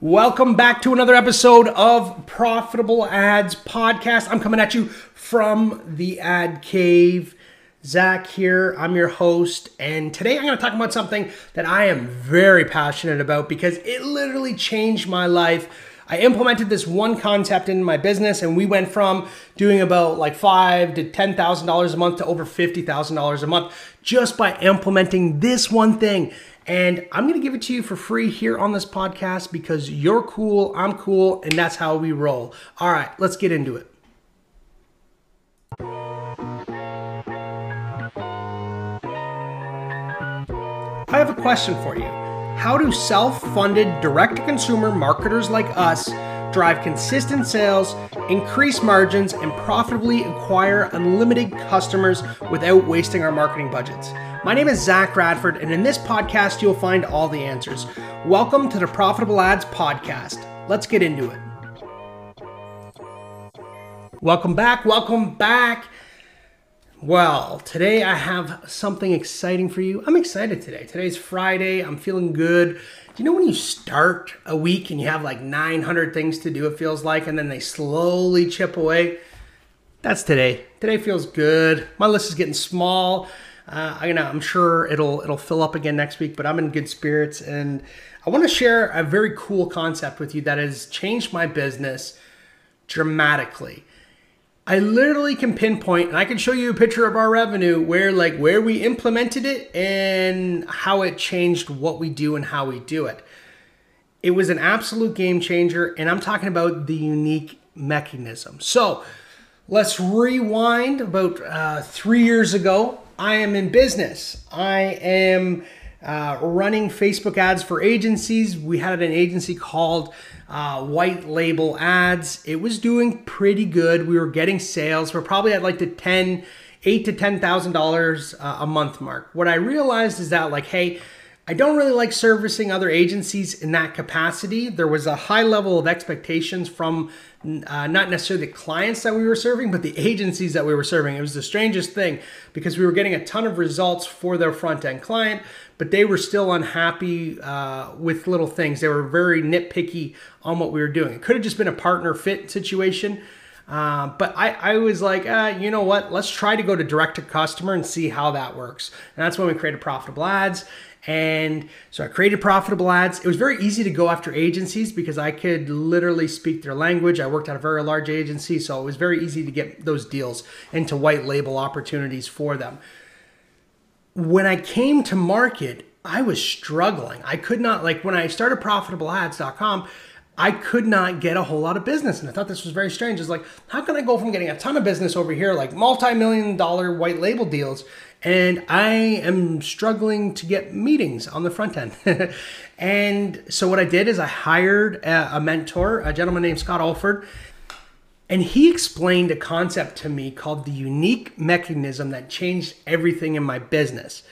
Welcome back to another episode of Profitable Ads Podcast. I'm coming at you from the Ad Cave. Zach here, I'm your host, and today I'm going to talk about something that I am very passionate about because it literally changed my life. I implemented this one concept in my business, and we went from doing about like five to ten thousand dollars a month to over fifty thousand dollars a month just by implementing this one thing. And I'm going to give it to you for free here on this podcast because you're cool, I'm cool, and that's how we roll. All right, let's get into it. I have a question for you. How do self funded direct to consumer marketers like us drive consistent sales, increase margins, and profitably acquire unlimited customers without wasting our marketing budgets? My name is Zach Radford, and in this podcast, you'll find all the answers. Welcome to the Profitable Ads Podcast. Let's get into it. Welcome back. Welcome back. Well, today I have something exciting for you. I'm excited today. Today's Friday. I'm feeling good. Do you know when you start a week and you have like 900 things to do, it feels like, and then they slowly chip away? That's today. Today feels good. My list is getting small. Uh, you know, I'm sure it'll it'll fill up again next week, but I'm in good spirits, and I want to share a very cool concept with you that has changed my business dramatically. I literally can pinpoint, and I can show you a picture of our revenue where like where we implemented it and how it changed what we do and how we do it. It was an absolute game changer, and I'm talking about the unique mechanism. So let's rewind about uh, three years ago. I am in business. I am uh, running Facebook ads for agencies. We had an agency called uh, White Label Ads. It was doing pretty good. We were getting sales. We're probably at like the ten, eight to ten thousand uh, dollars a month mark. What I realized is that like, hey, I don't really like servicing other agencies in that capacity. There was a high level of expectations from uh, not necessarily the clients that we were serving, but the agencies that we were serving. It was the strangest thing because we were getting a ton of results for their front end client, but they were still unhappy uh, with little things. They were very nitpicky on what we were doing. It could have just been a partner fit situation. Uh, but I, I was like, uh, you know what? Let's try to go to direct to customer and see how that works. And that's when we created profitable ads. And so I created profitable ads. It was very easy to go after agencies because I could literally speak their language. I worked at a very large agency, so it was very easy to get those deals into white label opportunities for them. When I came to market, I was struggling. I could not, like, when I started profitableads.com, I could not get a whole lot of business. And I thought this was very strange. It's like, how can I go from getting a ton of business over here, like multi million dollar white label deals, and I am struggling to get meetings on the front end. and so what I did is I hired a, a, mentor, a gentleman named Scott Alford, and he explained a concept to me called the unique mechanism that changed everything in my business.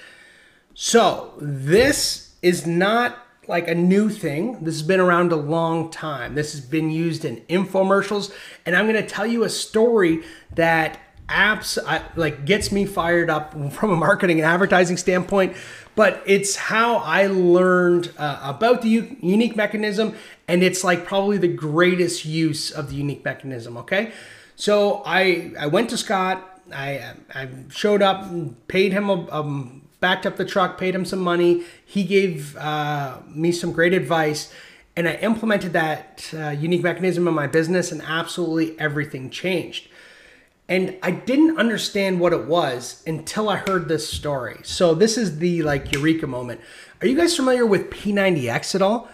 So this is not like a new thing. This has been around a long time. This has been used in infomercials, and I'm going to tell you a story that apps like gets me fired up from a marketing and advertising standpoint but it's how i learned uh, about the u- unique mechanism and it's like probably the greatest use of the unique mechanism okay so i i went to scott i i showed up paid him a, um, backed up the truck paid him some money he gave uh, me some great advice and i implemented that uh, unique mechanism in my business and absolutely everything changed and I didn't understand what it was until I heard this story. So this is the like eureka moment. Are you guys familiar with P90X at all?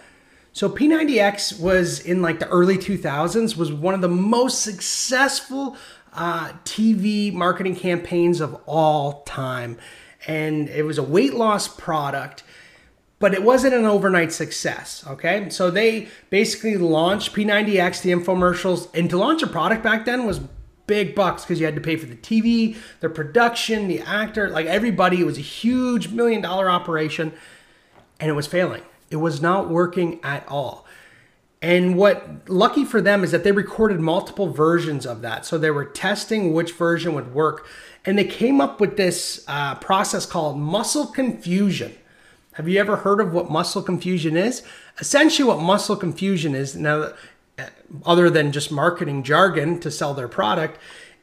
So P90X was in like the early 2000s was one of the most successful uh, TV marketing campaigns of all time. And it was a weight loss product, but it wasn't an overnight success. Okay. So they basically launched P90X, the infomercials, and to launch a product back then was big bucks because you had to pay for the TV, the production, the actor, like everybody. It was a huge million dollar operation and it was failing. It was not working at all. And what lucky for them is that they recorded multiple versions of that. So they were testing which version would work. And they came up with this uh, process called muscle confusion. Have you ever heard of what muscle confusion is? Essentially, what muscle confusion is now, uh, other than just marketing jargon to sell their product,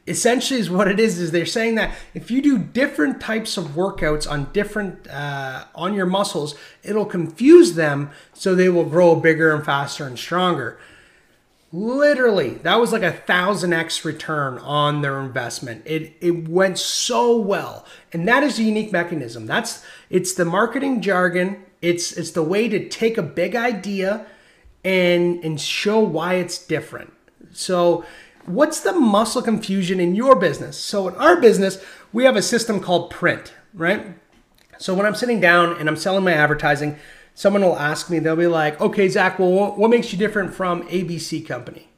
essentially is what it is is they're saying that if you do different types of workouts on different uh, on your muscles it'll confuse them so they will grow bigger and faster and stronger. Literally that was like a thousand x return on their investment. It it went so well. And that is a unique mechanism. That's it's the marketing jargon. It's it's the way to take a big idea and and show why it's different. So what's the muscle confusion in your business? So in our business, we have a system called print, right? So when I'm sitting down and I'm selling my advertising, someone will ask me, they'll be like, okay, Zach, well, what makes you different from ABC company?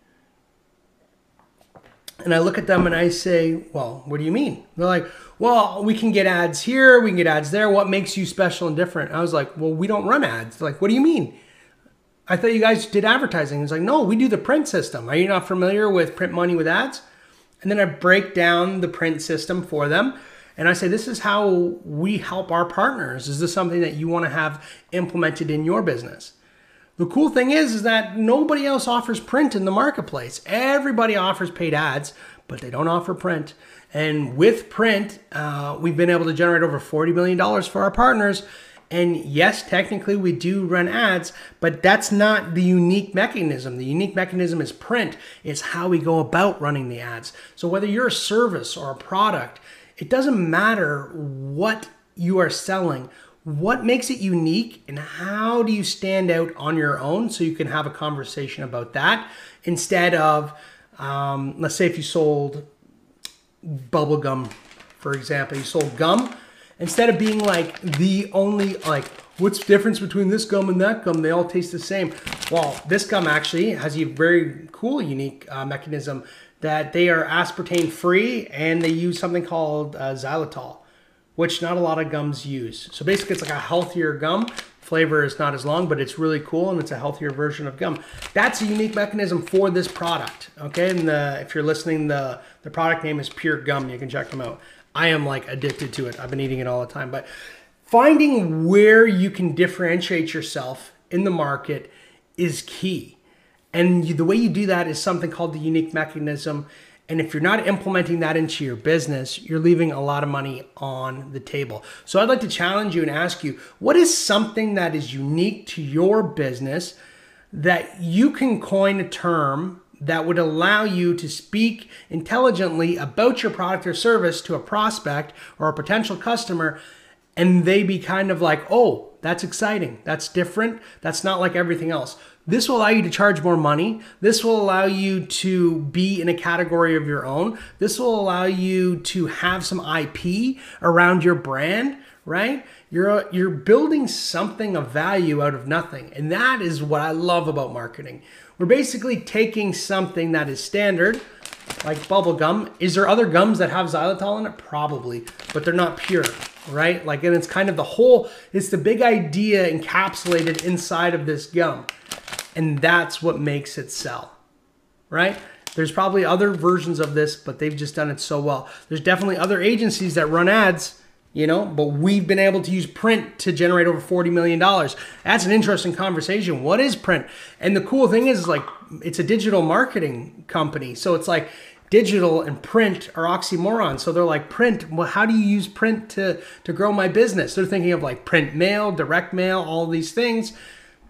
And I look at them and I say, well, what do you mean? They're like, well, we can get ads here, we can get ads there. What makes you special and different? I was like, well, we don't run ads. They're like, what do you mean? I thought you guys did advertising. It's like, no, we do the print system. Are you not familiar with print money with ads? And then I break down the print system for them. And I say, this is how we help our partners. Is this something that you want to have implemented in your business? The cool thing is, is that nobody else offers print in the marketplace. Everybody offers paid ads, but they don't offer print. And with print, uh, we've been able to generate over $40 million for our partners and yes, technically we do run ads, but that's not the unique mechanism. The unique mechanism is print. It's how we go about running the ads. So whether you're a service or a product, it doesn't matter what you are selling. What makes it unique and how do you stand out on your own so you can have a conversation about that instead of, um, let's say, if you sold bubble gum, for example, you sold gum instead of being like the only like what's the difference between this gum and that gum? They all taste the same. Well, this gum actually has a very cool, unique uh, mechanism that they are aspartame free and they use something called uh, xylitol, which not a lot of gums use. So basically, it's like a healthier gum. Flavor is not as long, but it's really cool and it's a healthier version of gum. That's a unique mechanism for this product. Okay, and the, if you're listening, the the product name is PUR Gum. You can check them out. I am like addicted to it. I've been eating it all the time. But finding where you can differentiate yourself in the market is key. And you, the way you do that is something called the unique mechanism. And if you're not implementing that into your business, you're leaving a lot of money on the table. So I'd like to challenge you and ask you what is something that is unique to your business that you can coin a term that would allow you to speak intelligently about your product or service to a prospect or a potential customer and they be kind of like, oh, that's exciting. That's different. That's not like everything else. This will allow you to charge more money. This will allow you to be in a category of your own. This will allow you to have some IP around your brand, right? You're you're building something of value out of nothing. And that is what I love about marketing. We're basically taking something that is standard, like bubble gum. Is there other gums that have xylitol in it? Probably, but they're not pure, right? Like, and it's kind of the whole, it's the big idea encapsulated inside of this gum. And that's what makes it sell, right? There's probably other versions of this, but they've just done it so well. There's definitely other agencies that run ads you know but we've been able to use print to generate over 40 million dollars. That's an interesting conversation. What is print? And the cool thing is, like it's a digital marketing company. So it's like digital and print are oxymorons. So they're like print well how do you use print to to grow my business? They're thinking of like print mail direct mail all these things.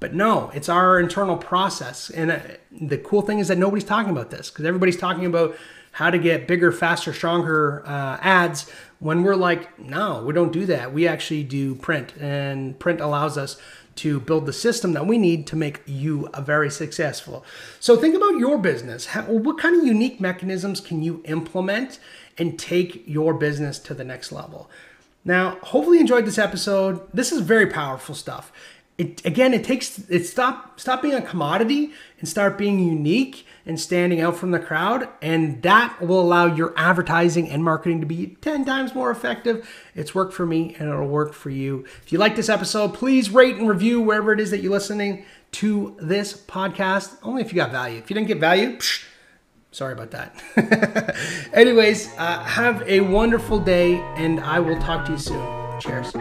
But no, it's our internal process. And uh, the cool thing is that nobody's talking about this because everybody's talking about how to get bigger, faster, stronger uh, ads when we're like, no, we don't do that. We actually do print, and print allows us to build the system that we need to make you a very successful. So think about your business. How, what kind of unique mechanisms can you implement and take your business to the next level? Now, hopefully you enjoyed this episode. This is very powerful stuff. It, again, it takes it stop stop being a commodity and start being unique and standing out from the crowd. And that will allow your advertising and marketing to be 10 times more effective. It's worked for me and it'll work for you. If you like this episode, please rate and review wherever it is that you're listening to this podcast. Only if you got value. If you didn't get value, psh, sorry about that. Anyways, uh, have a wonderful day and I will talk to you soon. Cheers.